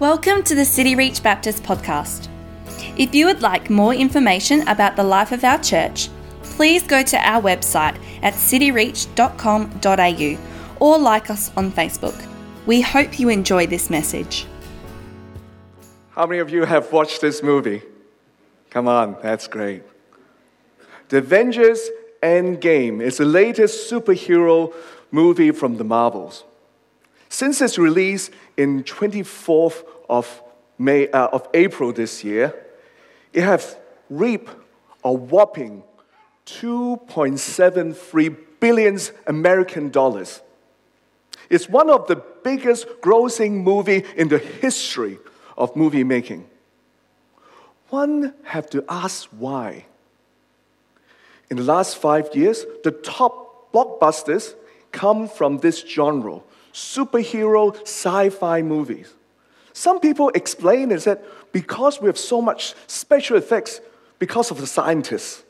Welcome to the City Reach Baptist podcast. If you would like more information about the life of our church, please go to our website at cityreach.com.au or like us on Facebook. We hope you enjoy this message. How many of you have watched this movie? Come on, that's great. The Avengers Endgame is the latest superhero movie from the Marvels. Since its release in 24th of, May, uh, of April this year, it has reaped a whopping 2.73 billion American dollars. It's one of the biggest grossing movie in the history of movie making. One have to ask why. In the last five years, the top blockbusters come from this genre superhero sci fi movies. Some people explain it that because we have so much special effects because of the scientists.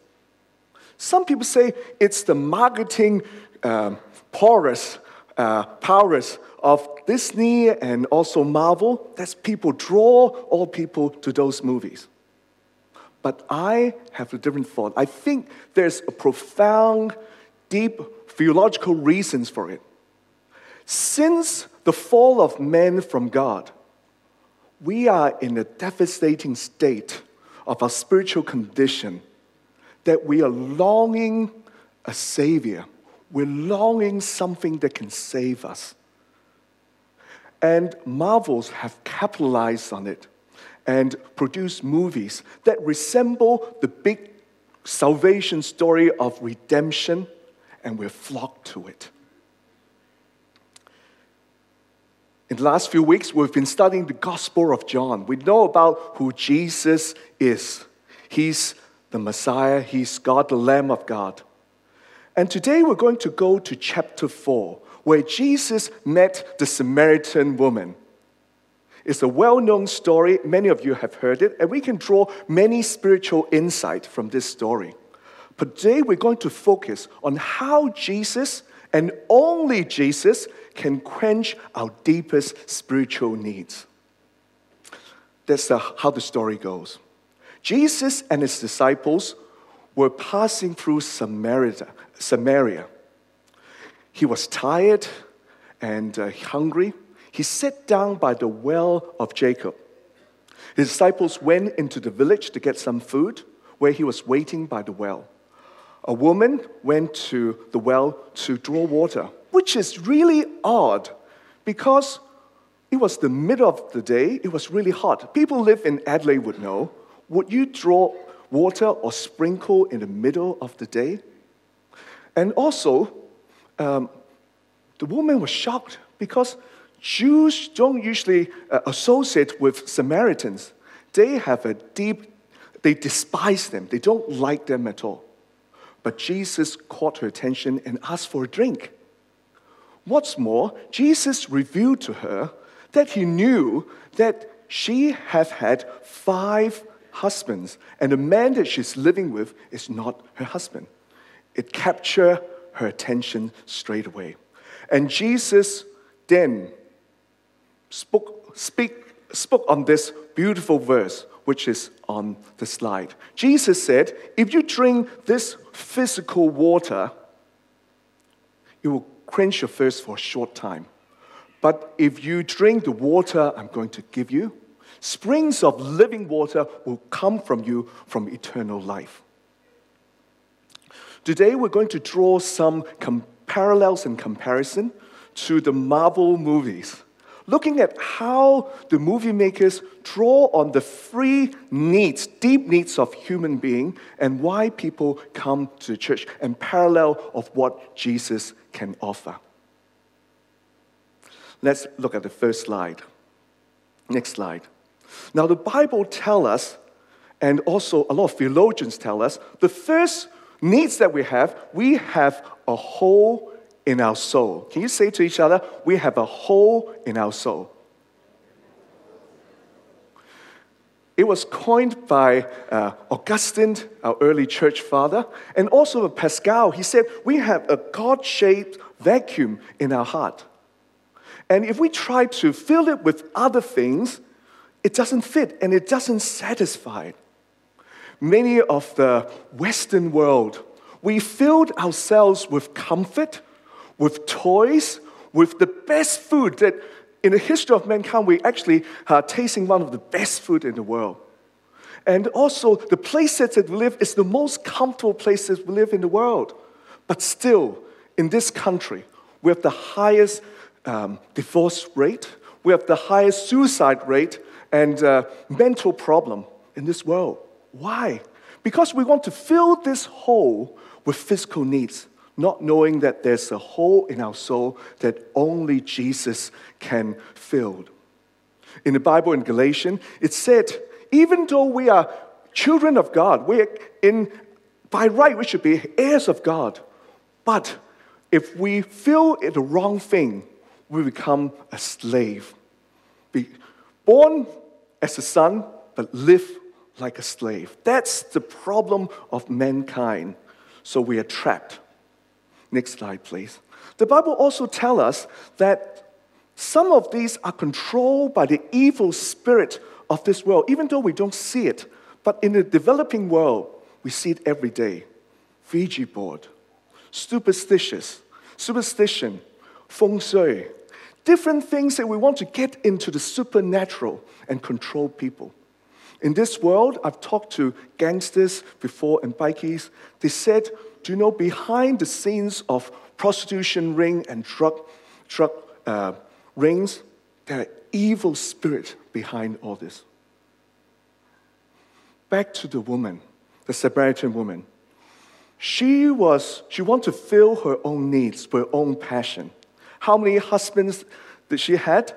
Some people say it's the marketing um, porous uh, powers of Disney and also Marvel that people draw all people to those movies. But I have a different thought. I think there's a profound, deep theological reasons for it. Since the fall of man from God, we are in a devastating state of our spiritual condition that we are longing a Savior. We're longing something that can save us. And Marvels have capitalized on it and produced movies that resemble the big salvation story of redemption, and we're flocked to it. In the last few weeks, we've been studying the Gospel of John. We know about who Jesus is. He's the Messiah, He's God, the Lamb of God. And today we're going to go to chapter 4, where Jesus met the Samaritan woman. It's a well known story, many of you have heard it, and we can draw many spiritual insight from this story. But today we're going to focus on how Jesus and only Jesus can quench our deepest spiritual needs. That's the, how the story goes. Jesus and his disciples were passing through Samaria. Samaria. He was tired and uh, hungry. He sat down by the well of Jacob. His disciples went into the village to get some food where he was waiting by the well. A woman went to the well to draw water which is really odd because it was the middle of the day, it was really hot. People live in Adelaide would know. Would you draw water or sprinkle in the middle of the day? And also, um, the woman was shocked because Jews don't usually uh, associate with Samaritans. They have a deep, they despise them, they don't like them at all. But Jesus caught her attention and asked for a drink. What's more, Jesus revealed to her that he knew that she had had five husbands, and the man that she's living with is not her husband. It captured her attention straight away. And Jesus then spoke, speak, spoke on this beautiful verse, which is on the slide. Jesus said, If you drink this physical water, it will quench your thirst for a short time. But if you drink the water I'm going to give you, springs of living water will come from you from eternal life. Today, we're going to draw some com- parallels and comparison to the Marvel movies, looking at how the movie makers draw on the three needs, deep needs of human being, and why people come to the church, and parallel of what Jesus can offer. Let's look at the first slide. Next slide. Now, the Bible tells us, and also a lot of theologians tell us, the first needs that we have, we have a hole in our soul. Can you say to each other, we have a hole in our soul? It was coined by uh, Augustine, our early church father, and also Pascal. He said, We have a God shaped vacuum in our heart. And if we try to fill it with other things, it doesn't fit and it doesn't satisfy. Many of the Western world, we filled ourselves with comfort, with toys, with the best food that in the history of mankind, we actually are tasting one of the best food in the world. And also, the places that we live is the most comfortable places we live in the world. But still, in this country, we have the highest um, divorce rate, we have the highest suicide rate, and uh, mental problem in this world. Why? Because we want to fill this hole with physical needs, not knowing that there's a hole in our soul that only Jesus can fill. In the Bible in Galatians, it said, even though we are children of God, we are in, by right, we should be heirs of God. But if we feel the wrong thing, we become a slave. Be born as a son, but live like a slave. That's the problem of mankind. So we are trapped. Next slide, please. The Bible also tells us that some of these are controlled by the evil spirit of this world, even though we don't see it. But in the developing world, we see it every day. Ouija board, superstitious, superstition, feng shui, different things that we want to get into the supernatural and control people. In this world, I've talked to gangsters before and bikies. They said, do you know, behind the scenes of prostitution ring and drug, drug uh, rings, there are evil spirit behind all this. Back to the woman, the Samaritan woman. She was, she wanted to fill her own needs, her own passion. How many husbands did she had?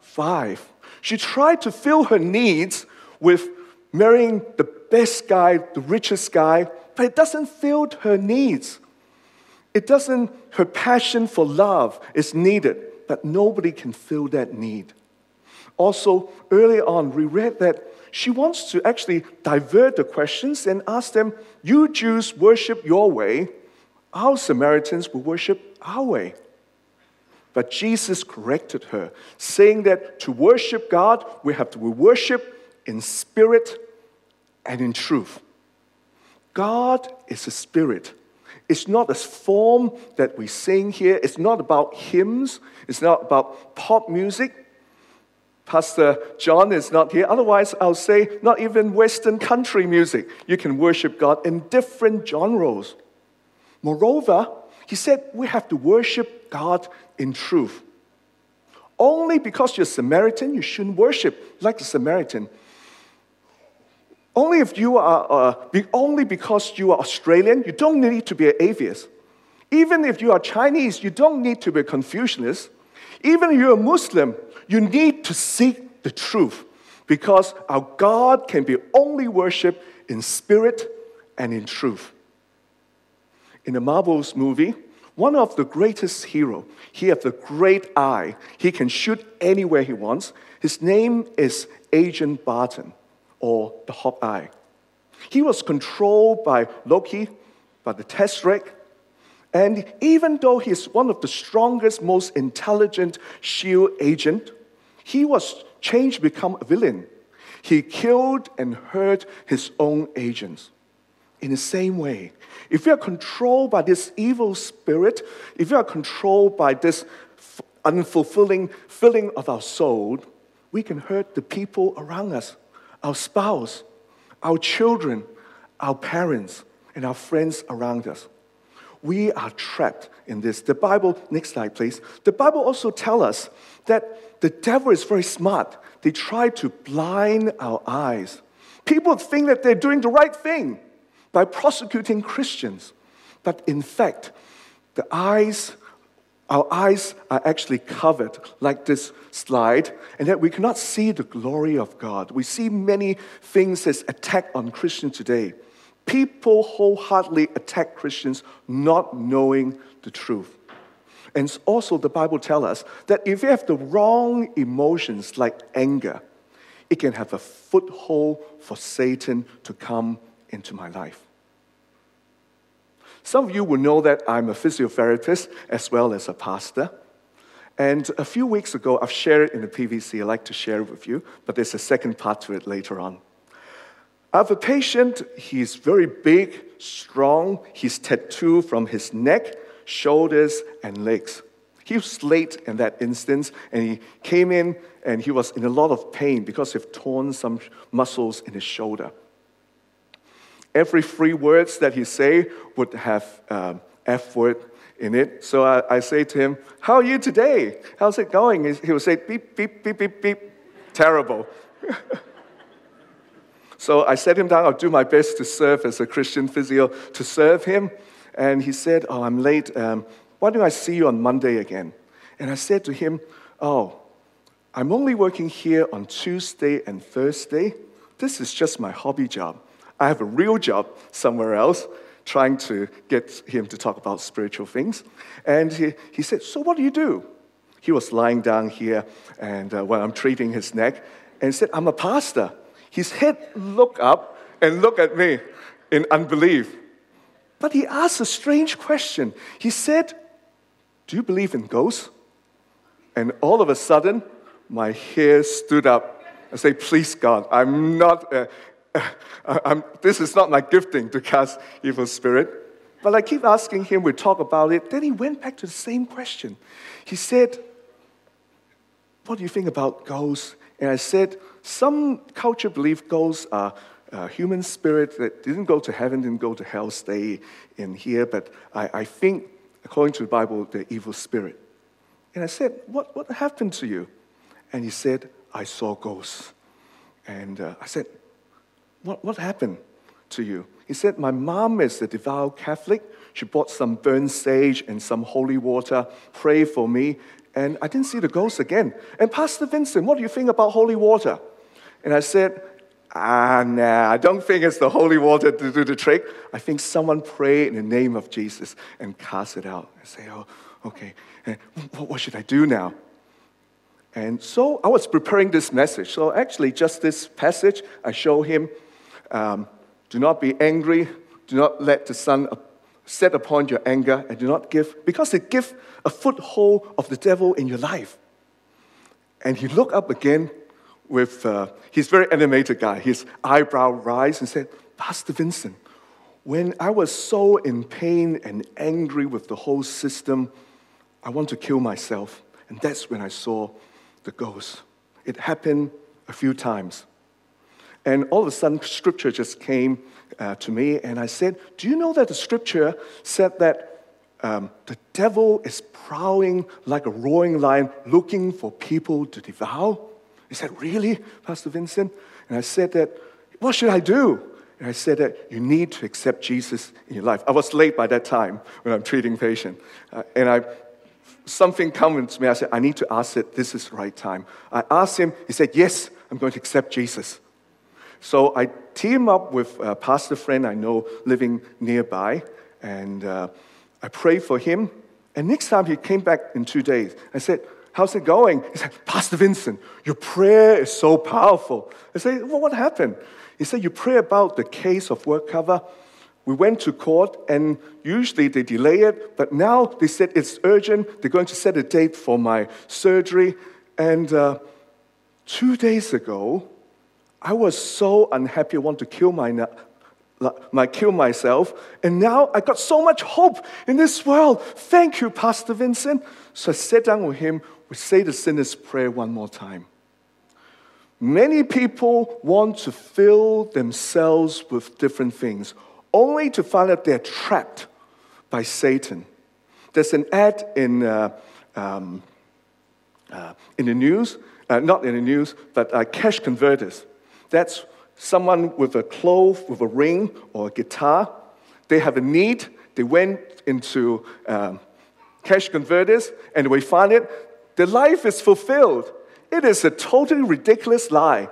Five. She tried to fill her needs with marrying the best guy, the richest guy, but it doesn't fill her needs. It doesn't, her passion for love is needed, but nobody can fill that need. Also, early on, we read that she wants to actually divert the questions and ask them, You Jews worship your way, our Samaritans will worship our way. But Jesus corrected her, saying that to worship God, we have to worship in spirit and in truth. God is a spirit. It's not a form that we sing here. It's not about hymns. It's not about pop music. Pastor John is not here. Otherwise, I'll say not even Western country music. You can worship God in different genres. Moreover, he said we have to worship God in truth. Only because you're Samaritan, you shouldn't worship like the Samaritan. Only if you are, uh, only because you are Australian, you don't need to be an atheist. Even if you are Chinese, you don't need to be a Confucianist. Even if you're a Muslim, you need to seek the truth because our God can be only worshiped in spirit and in truth. In the Marvel's movie, one of the greatest hero. He has a great eye. He can shoot anywhere he wants. His name is Agent Barton, or the Hawkeye. He was controlled by Loki, by the Tesseract, and even though he's one of the strongest, most intelligent shield agent, he was changed to become a villain. He killed and hurt his own agents. In the same way, if you are controlled by this evil spirit, if you are controlled by this unfulfilling filling of our soul, we can hurt the people around us, our spouse, our children, our parents, and our friends around us. We are trapped in this. The Bible, next slide, please. The Bible also tells us that the devil is very smart. They try to blind our eyes. People think that they're doing the right thing by prosecuting Christians. But in fact, the eyes, our eyes are actually covered like this slide, and that we cannot see the glory of God. We see many things as attack on Christians today. People wholeheartedly attack Christians not knowing the truth. And also, the Bible tells us that if you have the wrong emotions like anger, it can have a foothold for Satan to come into my life. Some of you will know that I'm a physiotherapist as well as a pastor. And a few weeks ago, I've shared in the PVC. I'd like to share it with you, but there's a second part to it later on. I have a patient, he's very big, strong, he's tattooed from his neck, shoulders, and legs. He was late in that instance, and he came in and he was in a lot of pain because he'd torn some muscles in his shoulder. Every three words that he say would have um, F word in it. So I, I, say to him, How are you today? How's it going? He would say, Beep, beep, beep, beep, beep. Terrible. so I set him down. I'll do my best to serve as a Christian physio to serve him. And he said, Oh, I'm late. Um, why don't I see you on Monday again? And I said to him, Oh, I'm only working here on Tuesday and Thursday. This is just my hobby job. I have a real job somewhere else, trying to get him to talk about spiritual things. And he, he said, So what do you do? He was lying down here, and uh, while I'm treating his neck, and said, I'm a pastor. His head looked up and looked at me in unbelief. But he asked a strange question. He said, do you believe in ghosts? And all of a sudden, my hair stood up. I say, Please, God, I'm not, I'm, this is not my gifting to cast evil spirit. But I keep asking him, we talk about it. Then he went back to the same question. He said, What do you think about ghosts? And I said, Some culture believe ghosts are uh, human spirit that didn't go to heaven, didn't go to hell, stay in here. But I, I think according to the Bible, the evil spirit. And I said, What, what happened to you? And he said, I saw ghosts. And uh, I said, what, what happened to you? He said, My mom is a devout Catholic. She bought some burnt sage and some holy water, pray for me, and I didn't see the ghost again. And Pastor Vincent, what do you think about holy water? And I said, Ah, nah, I don't think it's the holy water to do the trick. I think someone pray in the name of Jesus and cast it out and say, oh, okay, what should I do now? And so I was preparing this message. So actually, just this passage, I show him um, do not be angry, do not let the sun set upon your anger, and do not give, because it gives a foothold of the devil in your life. And he looked up again with, uh, he's very animated guy. His eyebrow rise and said, Pastor Vincent, when I was so in pain and angry with the whole system, I want to kill myself. And that's when I saw the ghost. It happened a few times. And all of a sudden, scripture just came uh, to me, and I said, Do you know that the scripture said that um, the devil is prowling like a roaring lion looking for people to devour? He said, Really, Pastor Vincent? And I said that, what should I do? And I said that you need to accept Jesus in your life. I was late by that time when I'm treating patient. Uh, and I, something came to me. I said, I need to ask it. This is the right time. I asked him. He said, yes, I'm going to accept Jesus. So I team up with a pastor friend I know living nearby. And uh, I prayed for him. And next time he came back in two days, I said, How's it going? He said, Pastor Vincent, your prayer is so powerful. I said, Well, what happened? He said, You pray about the case of work cover. We went to court, and usually they delay it, but now they said it's urgent. They're going to set a date for my surgery. And uh, two days ago, I was so unhappy, I want to kill my, my kill myself. And now I got so much hope in this world. Thank you, Pastor Vincent. So I sat down with him we say the sinner's prayer one more time. Many people want to fill themselves with different things, only to find out they're trapped by Satan. There's an ad in, uh, um, uh, in the news, uh, not in the news, but uh, cash converters. That's someone with a clove, with a ring, or a guitar. They have a need. They went into um, cash converters and we find it Their life is fulfilled. It is a totally ridiculous lie.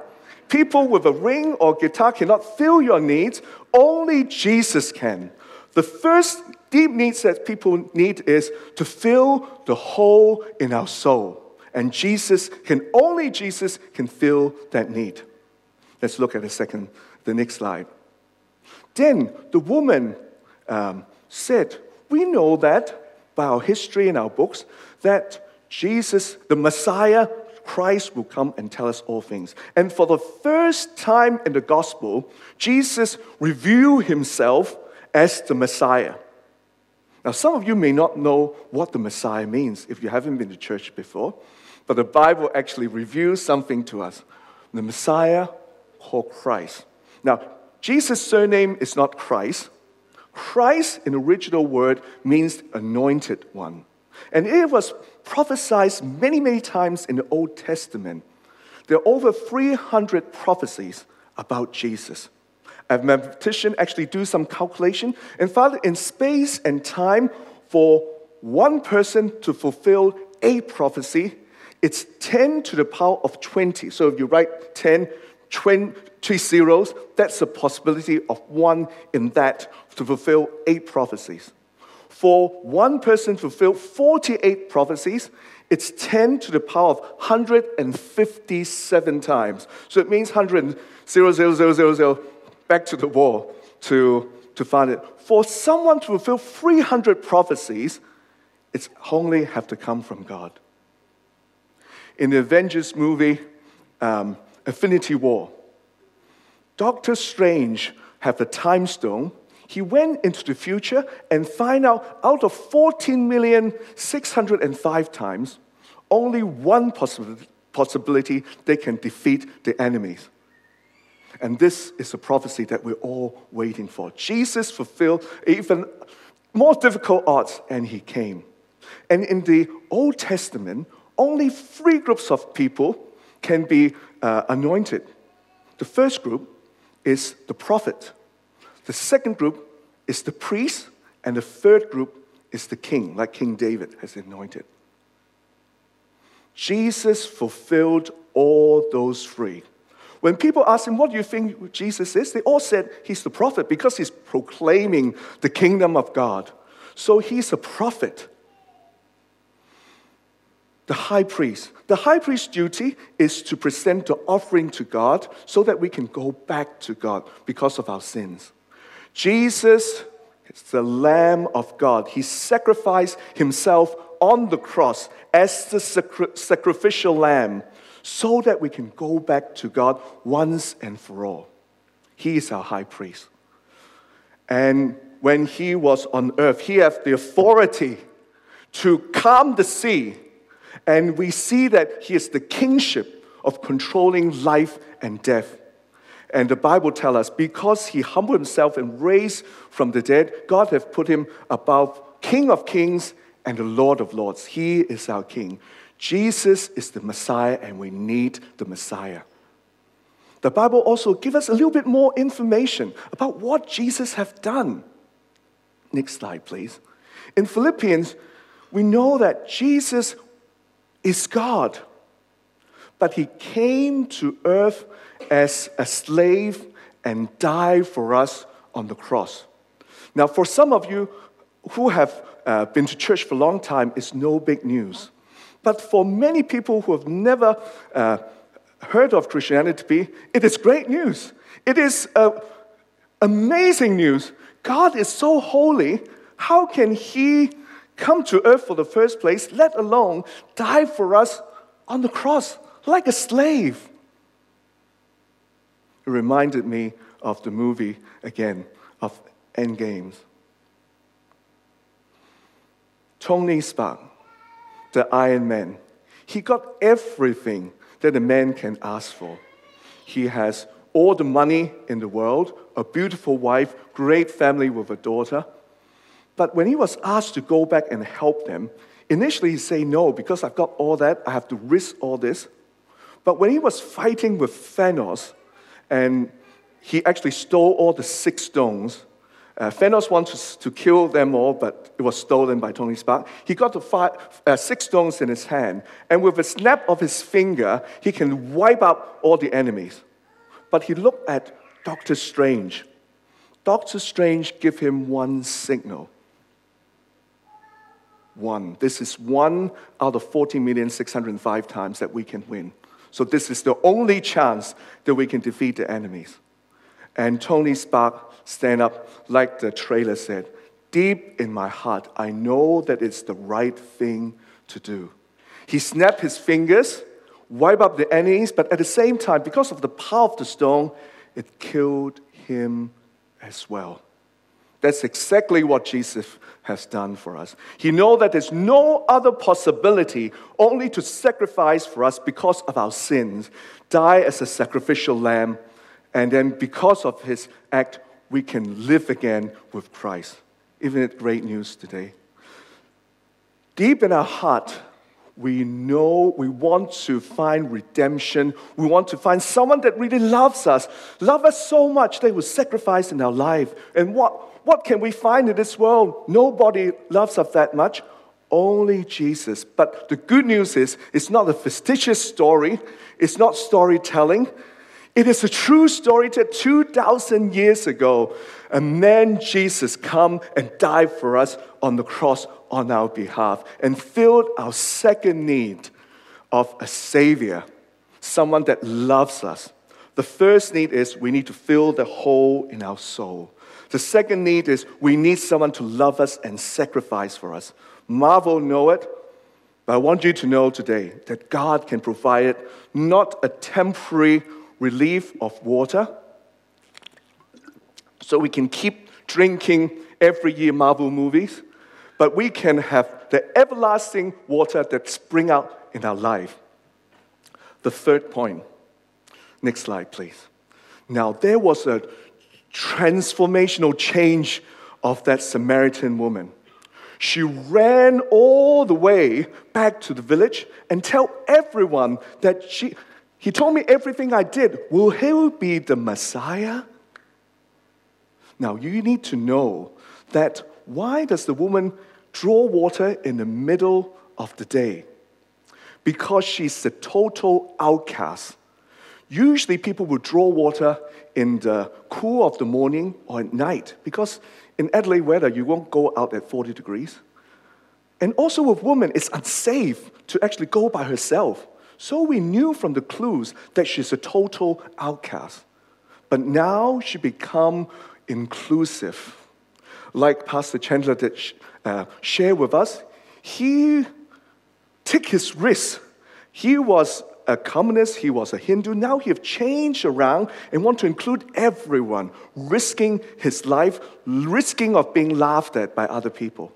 People with a ring or guitar cannot fill your needs, only Jesus can. The first deep needs that people need is to fill the hole in our soul. And Jesus can, only Jesus can fill that need. Let's look at the second, the next slide. Then the woman um, said, We know that by our history and our books, that Jesus, the Messiah, Christ will come and tell us all things. And for the first time in the gospel, Jesus revealed himself as the Messiah. Now, some of you may not know what the Messiah means if you haven't been to church before, but the Bible actually reveals something to us. The Messiah called Christ. Now, Jesus' surname is not Christ. Christ, in the original word, means anointed one. And it was prophesied many, many times in the Old Testament. There are over 300 prophecies about Jesus. A mathematician actually do some calculation and found in space and time for one person to fulfill a prophecy, it's 10 to the power of 20. So if you write 10, 20 zeros, that's a possibility of one in that to fulfill eight prophecies. For one person to fulfill 48 prophecies, it's 10 to the power of 157 times. So it means 100, 0, 0, 0, 0, 0, back to the wall to, to find it. For someone to fulfill 300 prophecies, it's only have to come from God. In the Avengers movie, um, Infinity War, Doctor Strange have the time stone. He went into the future and find out out of 14,605 times, only one possibility they can defeat the enemies. And this is a prophecy that we're all waiting for. Jesus fulfilled even more difficult odds, and he came. And in the Old Testament, only three groups of people can be uh, anointed. The first group is the prophet, the second group is the priest, and the third group is the king, like King David has anointed. Jesus fulfilled all those three. When people ask him, What do you think Jesus is? they all said he's the prophet because he's proclaiming the kingdom of God. So he's a prophet. The high priest. The high priest's duty is to present the offering to God so that we can go back to God because of our sins. Jesus is the Lamb of God. He sacrificed himself on the cross as the sacrificial lamb so that we can go back to God once and for all. He is our high priest. And when he was on earth, he had the authority to calm the sea. And we see that he is the kingship of controlling life and death. And the Bible tells us because he humbled himself and raised from the dead, God has put him above King of kings and the Lord of lords. He is our King. Jesus is the Messiah, and we need the Messiah. The Bible also gives us a little bit more information about what Jesus has done. Next slide, please. In Philippians, we know that Jesus is God, but he came to earth as a slave and died for us on the cross. Now, for some of you who have uh, been to church for a long time, it's no big news. But for many people who have never uh, heard of Christianity, it is great news. It is uh, amazing news. God is so holy. How can He come to earth for the first place, let alone die for us on the cross like a slave? It reminded me of the movie again, of Endgames. Tony Stark, the Iron Man, he got everything that a man can ask for. He has all the money in the world, a beautiful wife, great family with a daughter. But when he was asked to go back and help them, initially he said no, because I've got all that, I have to risk all this. But when he was fighting with Thanos, and he actually stole all the six stones. Uh, Thanos wanted to kill them all, but it was stolen by Tony Stark. He got the five, uh, six stones in his hand, and with a snap of his finger, he can wipe out all the enemies. But he looked at Doctor Strange. Doctor Strange gave him one signal. One. This is one out of 40,605 times that we can win. So this is the only chance that we can defeat the enemies. And Tony Stark stand up like the trailer said, deep in my heart, I know that it's the right thing to do. He snapped his fingers, wiped up the enemies, but at the same time, because of the power of the stone, it killed him as well. That's exactly what Jesus has done for us. He knows that there's no other possibility only to sacrifice for us because of our sins, die as a sacrificial lamb, and then because of his act, we can live again with Christ. Isn't it great news today? Deep in our heart, we know we want to find redemption. We want to find someone that really loves us, love us so much they will sacrifice in our life. And what, what can we find in this world? Nobody loves us that much. Only Jesus. But the good news is, it's not a fictitious story, it's not storytelling. It is a true story that 2,000 years ago, a man, Jesus, come and died for us on the cross on our behalf and filled our second need of a Savior, someone that loves us. The first need is we need to fill the hole in our soul. The second need is we need someone to love us and sacrifice for us. Marvel know it, but I want you to know today that God can provide not a temporary relief of water, so we can keep drinking every year Marvel movies, but we can have the everlasting water that spring out in our life. The third point. Next slide, please. Now, there was a transformational change of that Samaritan woman. She ran all the way back to the village and tell everyone that she, he told me everything I did. Will he be the Messiah? Now you need to know that why does the woman draw water in the middle of the day? Because she's a total outcast. Usually people would draw water in the cool of the morning or at night because in Adelaide weather, you won't go out at 40 degrees. And also with women, it's unsafe to actually go by herself. So we knew from the clues that she's a total outcast. But now she become inclusive. Like Pastor Chandler did uh, share with us, he took his risk. He was a communist, he was a Hindu. Now he have changed around and want to include everyone, risking his life, risking of being laughed at by other people.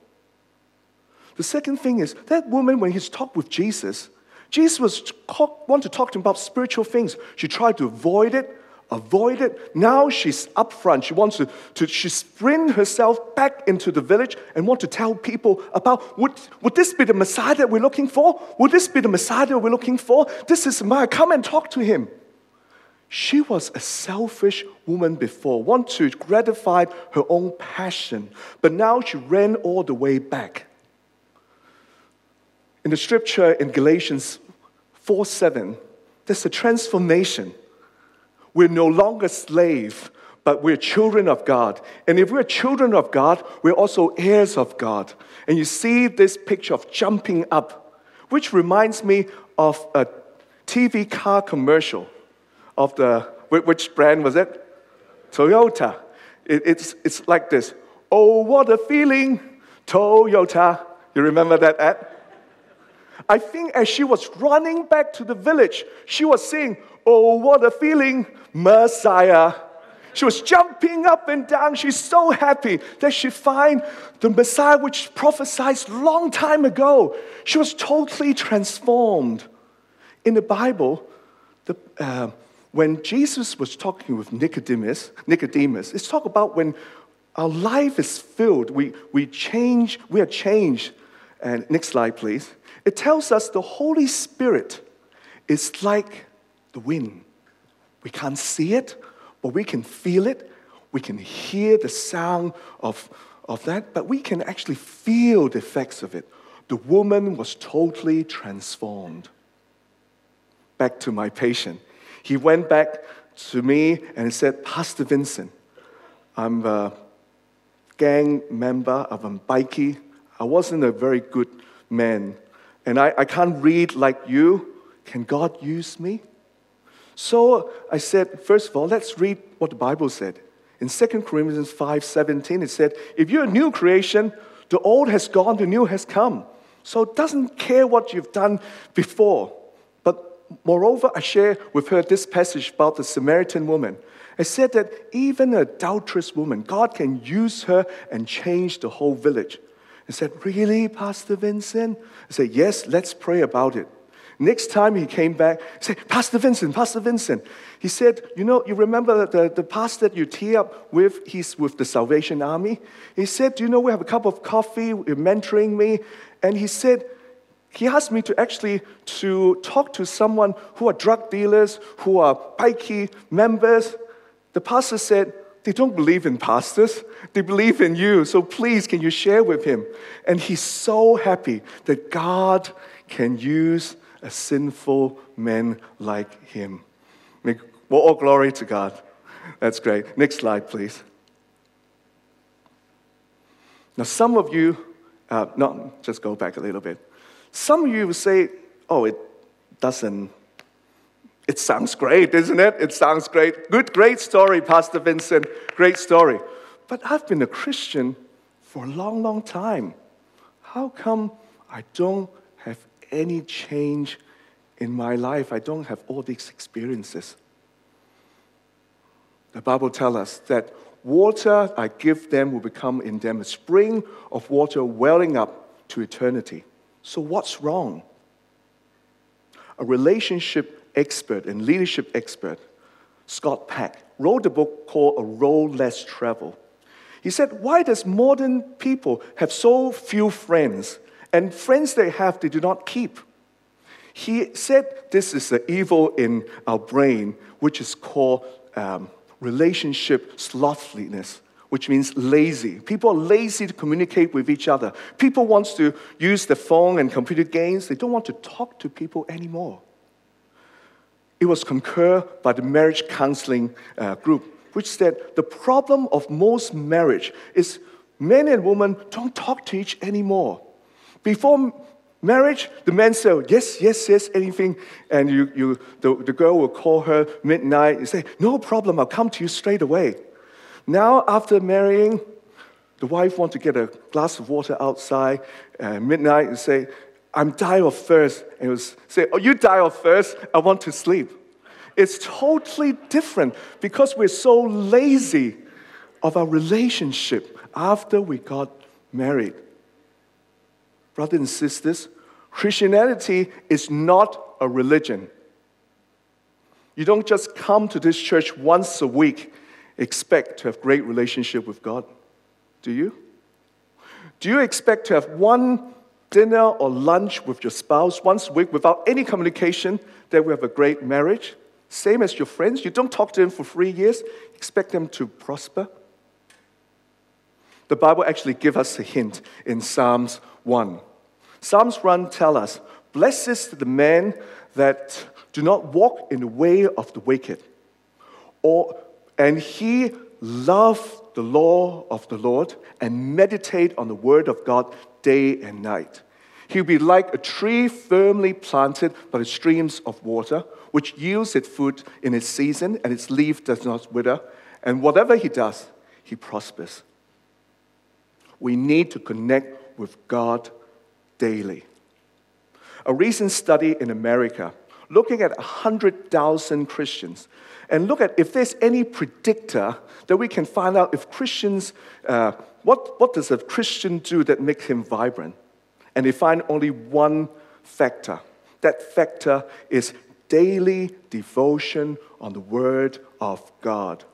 The second thing is that woman, when he's talked with Jesus, Jesus talk, want to talk to him about spiritual things. She tried to avoid it, avoid it. Now she's up front. She wants to, to she sprint herself back into the village and want to tell people about would, would this be the Messiah that we're looking for? Would this be the Messiah that we're looking for? This is Messiah. Come and talk to him. She was a selfish woman before, want to gratify her own passion, but now she ran all the way back. In the scripture in Galatians 4 7, there's a transformation we're no longer slaves, but we're children of God. And if we're children of God, we're also heirs of God. And you see this picture of jumping up, which reminds me of a TV car commercial of the, which brand was it? Toyota. It, it's, it's like this Oh, what a feeling, Toyota. You remember that ad? I think as she was running back to the village, she was saying, Oh, what a feeling, Messiah. She was jumping up and down. She's so happy that she find the Messiah which prophesied long time ago. She was totally transformed. In the Bible, the, uh, when Jesus was talking with Nicodemus, Nicodemus, it's talk about when our life is filled, we, we change, we are changed. And next slide, please. It tells us the Holy Spirit is like the wind. We can't see it, but we can feel it. We can hear the sound of, of that, but we can actually feel the effects of it. The woman was totally transformed. Back to my patient. He went back to me and said, Pastor Vincent, I'm a gang member, I'm a bikie. I wasn't a very good man, and I, I can't read like you. Can God use me? So I said, first of all, let's read what the Bible said. In 2 Corinthians 5 17, it said, If you're a new creation, the old has gone, the new has come. So it doesn't care what you've done before. But moreover, I share with her this passage about the Samaritan woman. I said that even an adulterous woman, God can use her and change the whole village. I said, Really, Pastor Vincent? I said, Yes, let's pray about it. Next time he came back, he said, Pastor Vincent, Pastor Vincent. He said, You know, you remember the, the pastor that you team up with? He's with the Salvation Army. He said, you know we have a cup of coffee? You're mentoring me. And he said, he asked me to actually to talk to someone who are drug dealers, who are bikie members. The pastor said, they don't believe in pastors. They believe in you. So please, can you share with him? And he's so happy that God can use a sinful man like him. Well, all glory to God. That's great. Next slide, please. Now, some of you, uh, no, just go back a little bit. Some of you say, oh, it doesn't, it sounds great, isn't it? It sounds great. Good, great story, Pastor Vincent. Great story. But I've been a Christian for a long, long time. How come I don't have any change in my life? I don't have all these experiences. The Bible tells us that water I give them will become in them a spring of water welling up to eternity. So, what's wrong? A relationship expert and leadership expert, Scott Peck, wrote a book called A Road Less Traveled. He said, Why does modern people have so few friends? And friends they have, they do not keep. He said this is the evil in our brain, which is called um, relationship slothfulness, which means lazy. People are lazy to communicate with each other. People want to use the phone and computer games. They don't want to talk to people anymore. It was concurred by the marriage counseling uh, group, which said the problem of most marriage is men and women don't talk to each anymore. Before marriage, the man said, yes, yes, yes, anything. And you, you, the, the girl will call her midnight and say, no problem, I'll come to you straight away. Now, after marrying, the wife wants to get a glass of water outside uh, midnight and say, I'm dying of thirst. And he will say, Oh, you die of thirst, I want to sleep. It's totally different because we're so lazy of our relationship after we got married. Brothers and sisters, Christianity is not a religion. You don't just come to this church once a week, expect to have great relationship with God. Do you? Do you expect to have one dinner or lunch with your spouse once a week without any communication that we have a great marriage? Same as your friends. You don't talk to them for three years, expect them to prosper. The Bible actually gives us a hint in Psalms 1. Psalms 1 tell us, Blessed is the man that do not walk in the way of the wicked, or, and he love the law of the Lord and meditate on the word of God day and night. He'll be like a tree firmly planted by the streams of water, which yields its fruit in its season, and its leaf does not wither. And whatever he does, he prospers. We need to connect with God daily. A recent study in America looking at 100,000 Christians and look at if there's any predictor that we can find out if Christians, uh, what, what does a Christian do that makes him vibrant? And they find only one factor. That factor is daily devotion on the Word of God.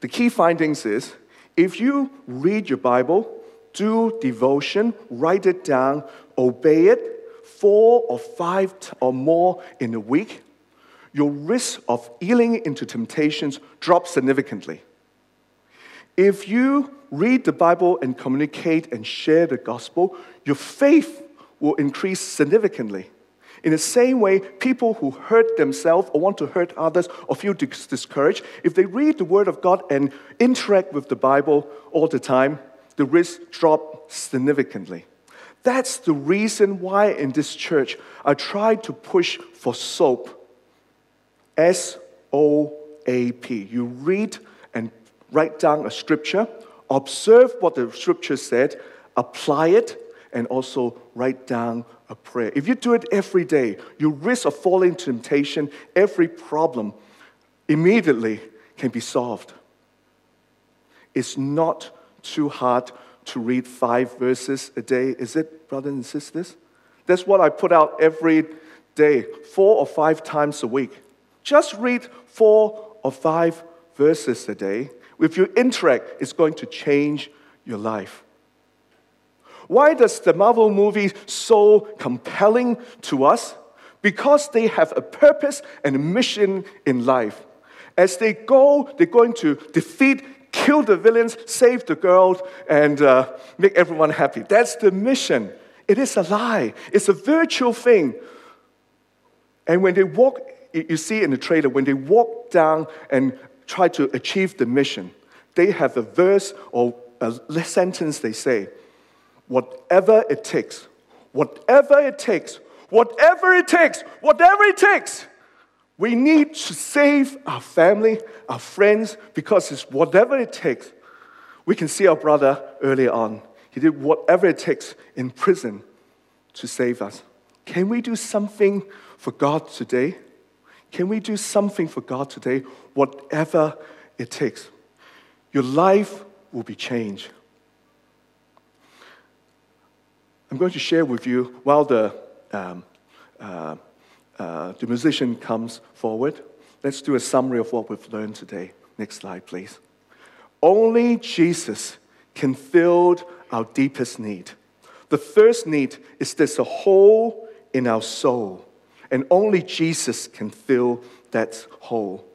The key findings is if you read your Bible, do devotion, write it down, obey it four or five or more in a week, your risk of yielding into temptations drops significantly. If you read the Bible and communicate and share the gospel, your faith will increase significantly. In the same way, people who hurt themselves or want to hurt others or feel discouraged, if they read the Word of God and interact with the Bible all the time, the risk drop significantly. That's the reason why in this church I try to push for SOAP. S O A P. You read write down a scripture, observe what the scripture said, apply it, and also write down a prayer. If you do it every day, you risk of falling temptation, every problem immediately can be solved. It's not too hard to read five verses a day, is it, brothers and sisters? That's what I put out every day, four or five times a week. Just read four or five verses a day. If you interact, it's going to change your life. Why does the Marvel movie so compelling to us? Because they have a purpose and a mission in life. As they go, they're going to defeat, kill the villains, save the girl, and uh, make everyone happy. That's the mission. It is a lie. It's a virtual thing. And when they walk, you see in the trailer, when they walk down and try to achieve the mission, they have a verse or a sentence they say, whatever it takes, whatever it takes, whatever it takes, whatever it takes. We need to save our family, our friends, because it's whatever it takes. We can see our brother earlier on. He did whatever it takes in prison to save us. Can we do something for God today? Can we do something for God today, whatever it takes? Your life will be changed. I'm going to share with you while the, um, uh, uh, the musician comes forward. Let's do a summary of what we've learned today. Next slide, please. Only Jesus can fill our deepest need. The first need is there's a hole in our soul, and only Jesus can fill that hole.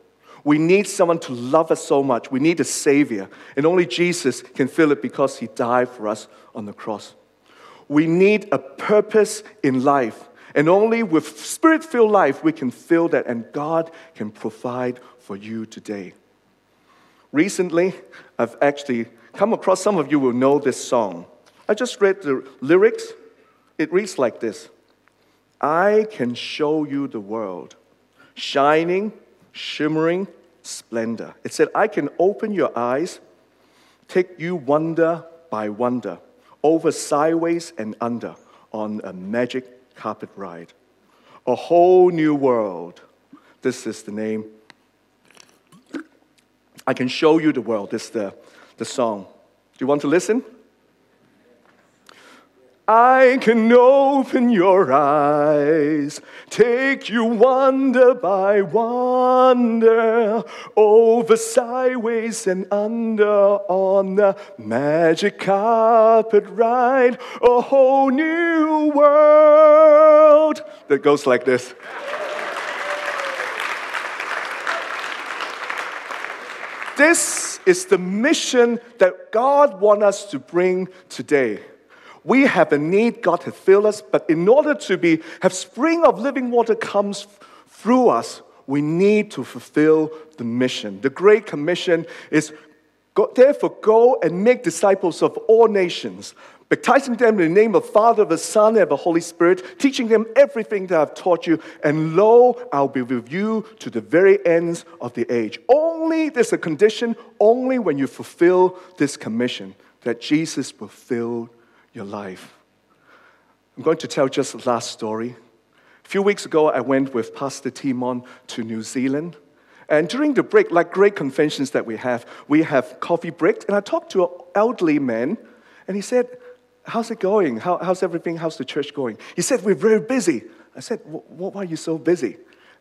We need someone to love us so much. We need a Savior, and only Jesus can fill it because He died for us on the cross. We need a purpose in life, and only with spirit filled life we can fill that, and God can provide for you today. Recently, I've actually come across, some of you will know this song. I just read the lyrics. It reads like this I can show you the world, shining, shimmering splendor. It said, I can open your eyes, take you wonder by wonder, over sideways and under on a magic carpet ride. A whole new world. This is the name. I can show you the world. This is the, the song. Do you want to listen? I can open your eyes, take you wonder by wonder, over sideways and under on the magic carpet ride, a whole new world that goes like this. This is the mission that God wants us to bring today. We have a need, God has filled us, but in order to be, have spring of living water comes through us, we need to fulfill the mission. The Great Commission is therefore go and make disciples of all nations, baptizing them in the name of the Father, the Son, and the Holy Spirit, teaching them everything that I've taught you, and lo, I'll be with you to the very ends of the age. Only there's a condition, only when you fulfill this commission, that Jesus will fill your life. I'm going to tell just the last story. A few weeks ago, I went with Pastor Timon to New Zealand. And during the break, like great conventions that we have, we have coffee breaks. And I talked to an elderly man, and he said, How's it going? How, how's everything? How's the church going? He said, We're very busy. I said, Why are you so busy?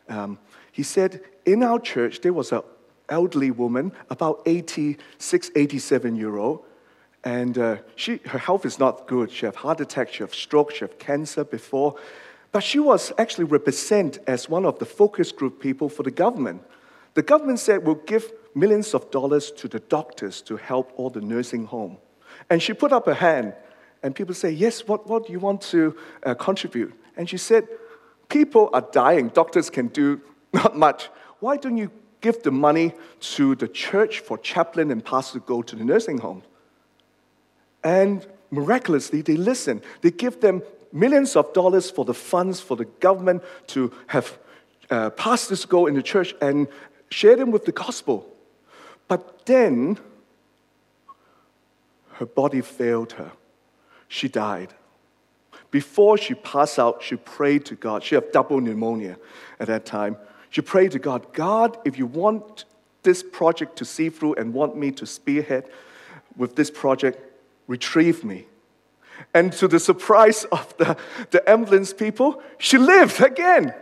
Um, he said, In our church, there was an elderly woman, about 86, 87 year old, and uh, she, her health is not good. She had heart attack, she had stroke, she had cancer before. But she was actually represented as one of the focus group people for the government. The government said we'll give millions of dollars to the doctors to help all the nursing home. And she put up her hand, and people say, Yes, what, what do you want to uh, contribute? And she said, People are dying, doctors can do not much. Why don't you give the money to the church for chaplain and pastor to go to the nursing home? And miraculously, they listen. They give them millions of dollars for the funds for the government to have uh, pastors go in the church and share them with the gospel. But then her body failed her. She died. Before she passed out, she prayed to God. She had double pneumonia at that time. She prayed to God, God, if you want this project to see through and want me to spearhead with this project, retrieve me. And to the surprise of the, the ambulance people, she lived again.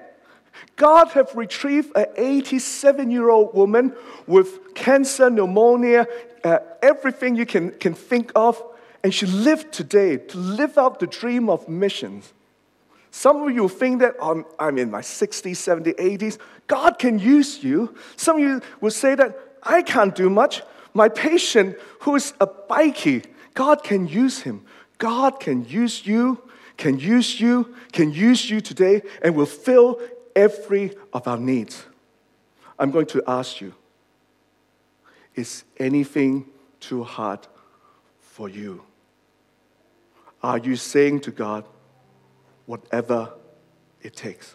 God have retrieved an 87 year old woman with cancer, pneumonia, uh, everything you can, can think of, and she lived today to live out the dream of missions. Some of you think that I'm, I'm in my 60s, 70s, 80s. God can use you. Some of you will say that I can't do much. My patient who is a bikie, God can use him. God can use you, can use you, can use you today, and will fill every of our needs. I'm going to ask you is anything too hard for you? Are you saying to God, whatever it takes?